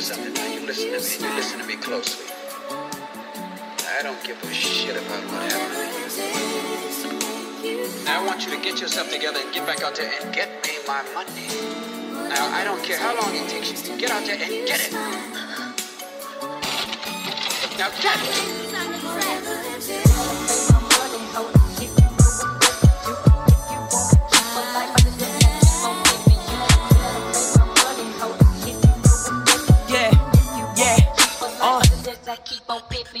something now. You listen to me. You listen to me closely. I don't give a shit about what happened you. Now I want you to get yourself together and get back out there and get me my money. Now I don't care how long it takes you. To get out there and get it. Now get it.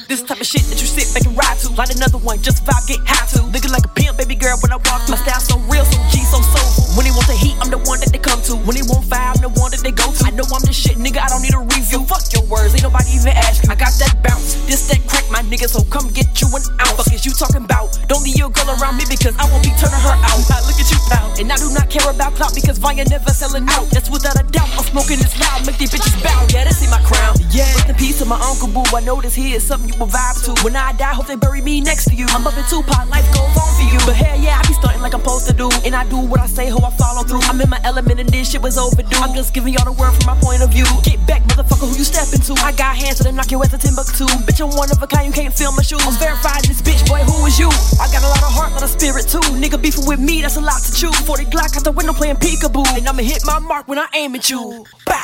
This type of shit that you sit back and ride to. Light another one, just vibe, get high to. Looking like a pimp, baby girl, when I walk through. My style so real, so G, so soulful. When they want the heat, I'm the one that they come to. When they want fire, I'm the one that they go to. I know I'm the shit, nigga, I don't need a review. Fuck your words, ain't nobody even ask. I got that bounce, this that crack, my nigga, so come get you an ounce. Fuck is you talking about? Don't leave your girl around me because I won't be turning her out. I look at you now, and I do not care about clout because Vanya never selling out. That's without a doubt. I'm smoking this loud, make these bitches bow. Yeah, they see my crown. Yeah, rest in peace to my uncle boo. I know this here is something you will vibe to. When I die, hope they bury me next to you. I'm up in Tupac, life goes on for you. But hell yeah, I be starting like I'm supposed to do. And I do what I say, how I follow through. I'm in my element and this shit was overdue. I'm just giving y'all the word from my point of view. Get back, motherfucker, who you stepping to? I got hands so they knock your ass to Timbuktu. Bitch, I'm one of a kind, you can't feel my shoes. I'm verified this bitch, boy, who is you? I got a lot of heart, lot of spirit too. Nigga beefing with me, that's a lot to chew. 40 Glock out the window playing peekaboo. And I'ma hit my mark when I aim at you. Bow.